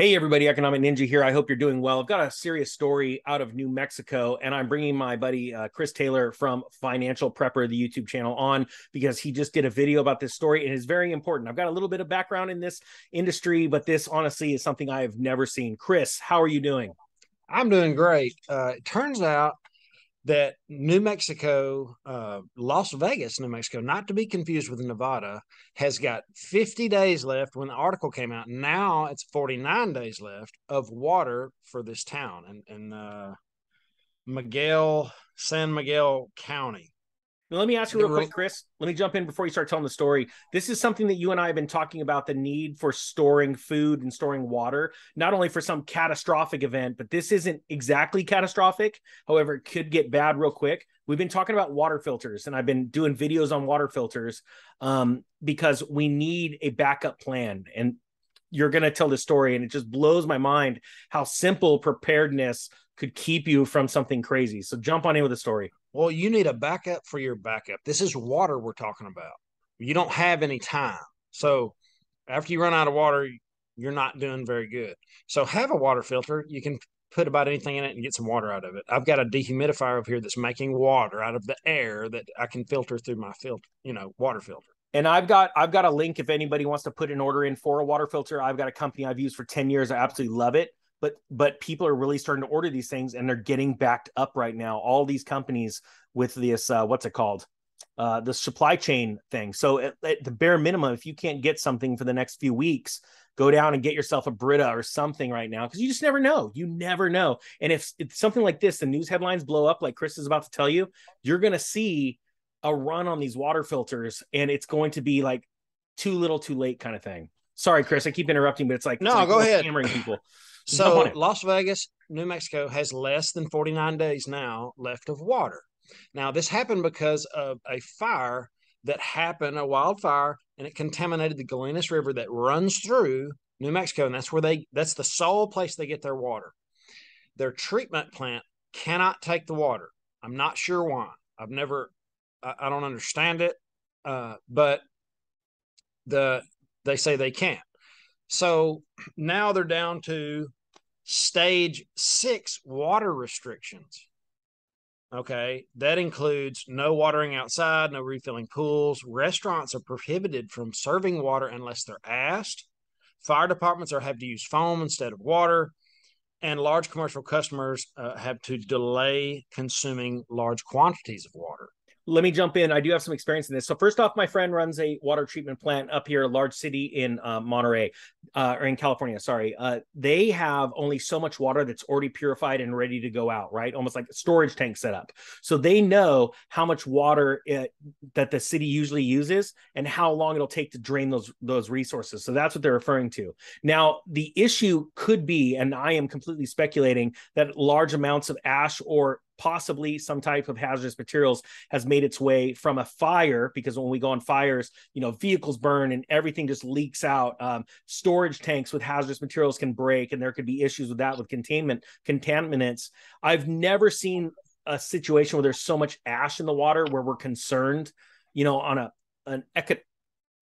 Hey, everybody, Economic Ninja here. I hope you're doing well. I've got a serious story out of New Mexico, and I'm bringing my buddy uh, Chris Taylor from Financial Prepper, the YouTube channel, on because he just did a video about this story and it's very important. I've got a little bit of background in this industry, but this honestly is something I have never seen. Chris, how are you doing? I'm doing great. Uh, it turns out that New Mexico, uh, Las Vegas, New Mexico, not to be confused with Nevada, has got 50 days left when the article came out. Now it's 49 days left of water for this town and in uh, Miguel, San Miguel County. Now, let me ask you real quick, Chris. Let me jump in before you start telling the story. This is something that you and I have been talking about the need for storing food and storing water, not only for some catastrophic event, but this isn't exactly catastrophic. However, it could get bad real quick. We've been talking about water filters, and I've been doing videos on water filters um, because we need a backup plan. And you're going to tell the story, and it just blows my mind how simple preparedness could keep you from something crazy. So jump on in with the story. Well, you need a backup for your backup. This is water we're talking about. You don't have any time. So after you run out of water, you're not doing very good. So have a water filter. You can put about anything in it and get some water out of it. I've got a dehumidifier over here that's making water out of the air that I can filter through my filter, you know, water filter. And I've got I've got a link if anybody wants to put an order in for a water filter. I've got a company I've used for 10 years. I absolutely love it but but people are really starting to order these things and they're getting backed up right now. All these companies with this uh, what's it called? Uh, the supply chain thing. So at, at, the bare minimum if you can't get something for the next few weeks go down and get yourself a brita or something right now because you just never know. You never know. And if it's something like this the news headlines blow up like chris is about to tell you you're going to see a run on these water filters and it's going to be like too little too late kind of thing sorry chris i keep interrupting but it's like no it's like go ahead hammering people So Las Vegas, New Mexico has less than 49 days now left of water. Now, this happened because of a fire that happened, a wildfire, and it contaminated the Gallinas River that runs through New Mexico. And that's where they, that's the sole place they get their water. Their treatment plant cannot take the water. I'm not sure why. I've never, I, I don't understand it. Uh, but the, they say they can't. So now they're down to stage six water restrictions. Okay, that includes no watering outside, no refilling pools. Restaurants are prohibited from serving water unless they're asked. Fire departments are have to use foam instead of water, and large commercial customers uh, have to delay consuming large quantities of water let me jump in. I do have some experience in this. So first off, my friend runs a water treatment plant up here, a large city in uh, Monterey, uh, or in California. Sorry, uh, they have only so much water that's already purified and ready to go out, right? Almost like a storage tank set up. So they know how much water it, that the city usually uses and how long it'll take to drain those those resources. So that's what they're referring to. Now, the issue could be, and I am completely speculating that large amounts of ash or possibly some type of hazardous materials has made its way from a fire because when we go on fires you know vehicles burn and everything just leaks out. Um, storage tanks with hazardous materials can break and there could be issues with that with containment contaminants. I've never seen a situation where there's so much ash in the water where we're concerned you know on a an eco-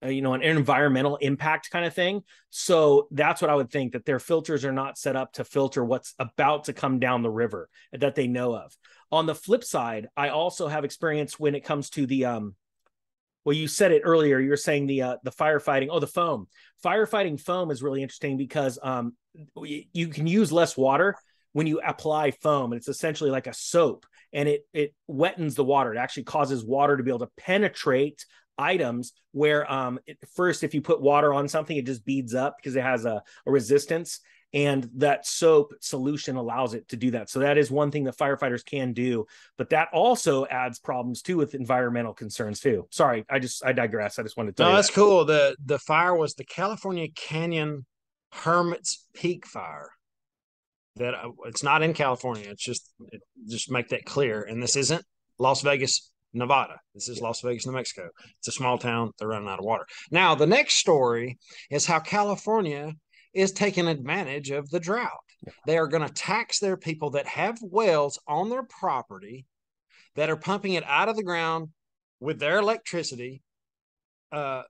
uh, you know an environmental impact kind of thing. So that's what i would think that their filters are not set up to filter what's about to come down the river that they know of. On the flip side i also have experience when it comes to the um well you said it earlier you were saying the uh, the firefighting. Oh the foam. Firefighting foam is really interesting because um you can use less water when you apply foam and it's essentially like a soap and it it wettens the water. It actually causes water to be able to penetrate items where um, first if you put water on something it just beads up because it has a, a, resistance and that soap solution allows it to do that. So that is one thing that firefighters can do but that also adds problems too with environmental concerns too. Sorry i just i digress. I just wanted to no that's that. cool. The the fire was the california canyon hermit's peak fire. That uh, it's not in california. It's just it, just make that clear. And this isn't las vegas Nevada. This is Las Vegas, New Mexico. It's a small town. They're running out of water. Now, the next story is how California is taking advantage of the drought. They are going to tax their people that have wells on their property that are pumping it out of the ground with their electricity. Uh,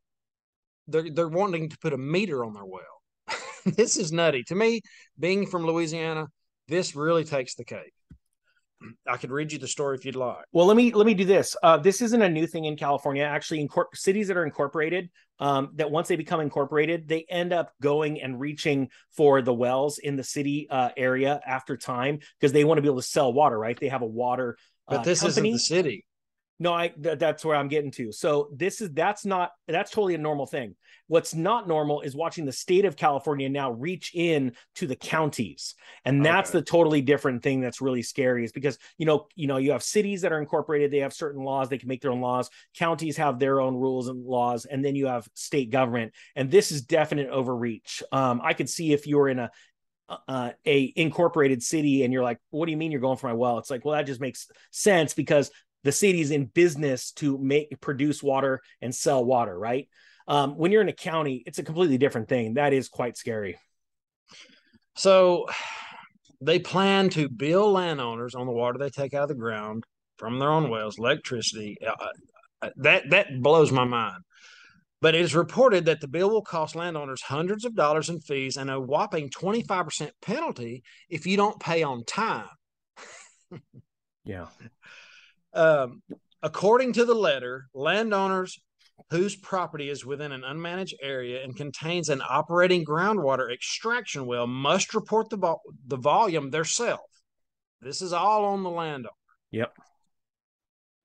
they're, they're wanting to put a meter on their well. this is nutty to me. Being from Louisiana, this really takes the cake. I could read you the story if you'd like. Well, let me let me do this. Uh, this isn't a new thing in California. Actually, in cor- cities that are incorporated, um, that once they become incorporated, they end up going and reaching for the wells in the city uh, area after time because they want to be able to sell water. Right? They have a water. Uh, but this company. isn't the city. No, I th- that's where I'm getting to. So this is that's not that's totally a normal thing. What's not normal is watching the state of California now reach in to the counties. And that's okay. the totally different thing that's really scary is because you know, you know, you have cities that are incorporated, they have certain laws, they can make their own laws. Counties have their own rules and laws, and then you have state government. And this is definite overreach. Um, I could see if you were in a uh, a incorporated city and you're like what do you mean you're going for my well it's like well that just makes sense because the city's in business to make produce water and sell water, right? Um, when you're in a county, it's a completely different thing. That is quite scary. So they plan to bill landowners on the water they take out of the ground from their own wells, electricity. Uh, uh that that blows my mind. But it is reported that the bill will cost landowners hundreds of dollars in fees and a whopping 25% penalty if you don't pay on time. yeah. Um, according to the letter, landowners whose property is within an unmanaged area and contains an operating groundwater extraction well must report the vo- the volume themselves. This is all on the landowner. Yep.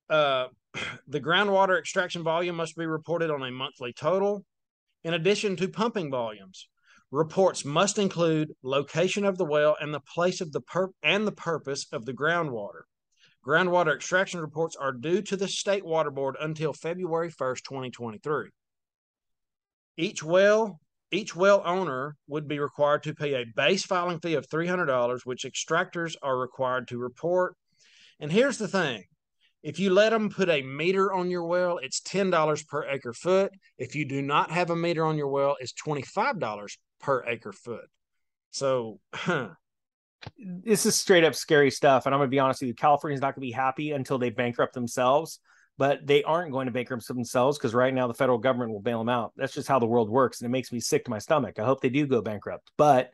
Uh, the groundwater extraction volume must be reported on a monthly total, in addition to pumping volumes. Reports must include location of the well and the place of the per- and the purpose of the groundwater. Groundwater extraction reports are due to the State Water Board until February 1st, 2023. Each well each well owner would be required to pay a base filing fee of $300, which extractors are required to report. And here's the thing if you let them put a meter on your well, it's $10 per acre foot. If you do not have a meter on your well, it's $25 per acre foot. So, this is straight up scary stuff. And I'm going to be honest with you, California's not going to be happy until they bankrupt themselves. But they aren't going to bankrupt themselves because right now the federal government will bail them out. That's just how the world works, and it makes me sick to my stomach. I hope they do go bankrupt. But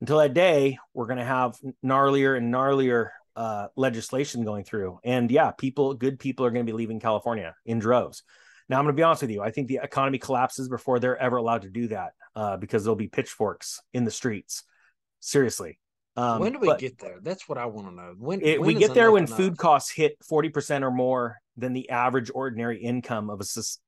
until that day, we're going to have gnarlier and gnarlier uh, legislation going through. And yeah, people, good people, are going to be leaving California in droves. Now, I'm going to be honest with you. I think the economy collapses before they're ever allowed to do that uh, because there'll be pitchforks in the streets. Seriously, um, when do we get there? That's what I want to know. When, it, when we get there when enough? food costs hit forty percent or more than the average ordinary income of a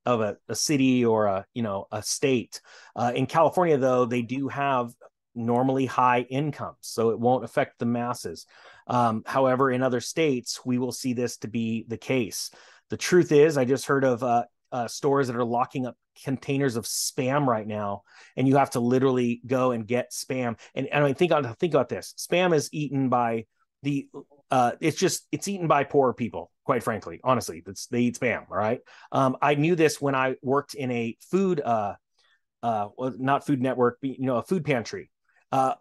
of a, a city or a you know a state. Uh, in California, though, they do have normally high incomes, so it won't affect the masses. Um, however, in other states, we will see this to be the case. The truth is, I just heard of uh, uh, stores that are locking up containers of spam right now, and you have to literally go and get spam. And, and I mean, think about think about this: spam is eaten by the. Uh, it's just it's eaten by poor people. Quite frankly, honestly, it's they eat spam. All right. Um, I knew this when I worked in a food, uh, uh, not Food Network, you know, a food pantry. Uh,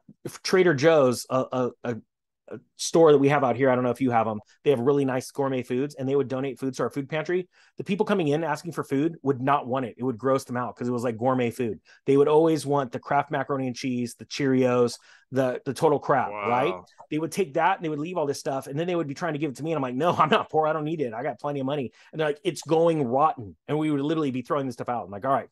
Trader Joe's, a, a, a store that we have out here. I don't know if you have them. They have really nice gourmet foods, and they would donate foods to our food pantry. The people coming in asking for food would not want it. It would gross them out because it was like gourmet food. They would always want the Kraft macaroni and cheese, the Cheerios, the the total crap, wow. right? They would take that and they would leave all this stuff, and then they would be trying to give it to me, and I'm like, no, I'm not poor. I don't need it. I got plenty of money. And they're like, it's going rotten, and we would literally be throwing this stuff out. I'm like, all right,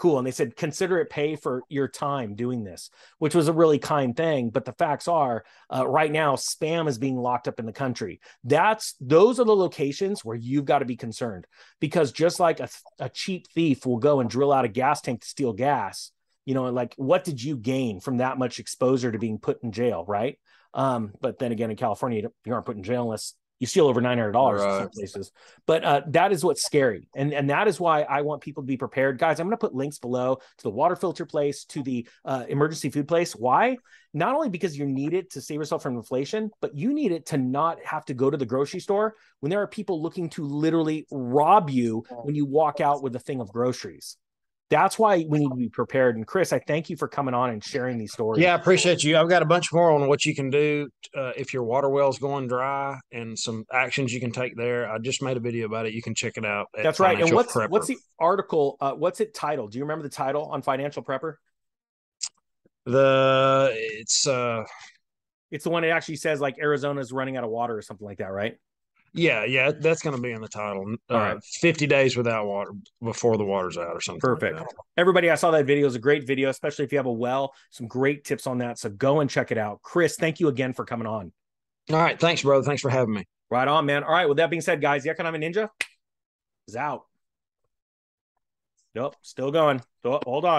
cool. And they said, consider it pay for your time doing this, which was a really kind thing. But the facts are, uh, right now, spam is being locked up in the country. That's those are the locations where you've got to be concerned because just like a, a cheap thief will go and drill out a gas tank to steal gas, you know, like what did you gain from that much exposure to being put in jail, right? Um, but then again, in California, you aren't put in jail unless you steal over nine hundred dollars right. in some places. But uh, that is what's scary, and and that is why I want people to be prepared, guys. I'm going to put links below to the water filter place, to the uh, emergency food place. Why? Not only because you need it to save yourself from inflation, but you need it to not have to go to the grocery store when there are people looking to literally rob you when you walk out with a thing of groceries that's why we need to be prepared. And Chris, I thank you for coming on and sharing these stories. Yeah, I appreciate you. I've got a bunch more on what you can do uh, if your water well is going dry and some actions you can take there. I just made a video about it. You can check it out. That's right. And what's Prepper. what's the article? Uh, what's it titled? Do you remember the title on Financial Prepper? The it's uh It's the one that actually says like Arizona's running out of water or something like that, right? Yeah yeah that's going to be in the title. Uh, All right. Fifty days without water before the water's out or something. like Perfect. that. Everybody, I saw that video. It's a great video, especially if you have a well. Some great tips on that. So go and check it out. Chris, thank you again for coming on. All right, thanks, brother. Thanks for having me. Right on, man. All right. With that being said, guys, the Economic Ninja is out. Nope, still going. Hold on.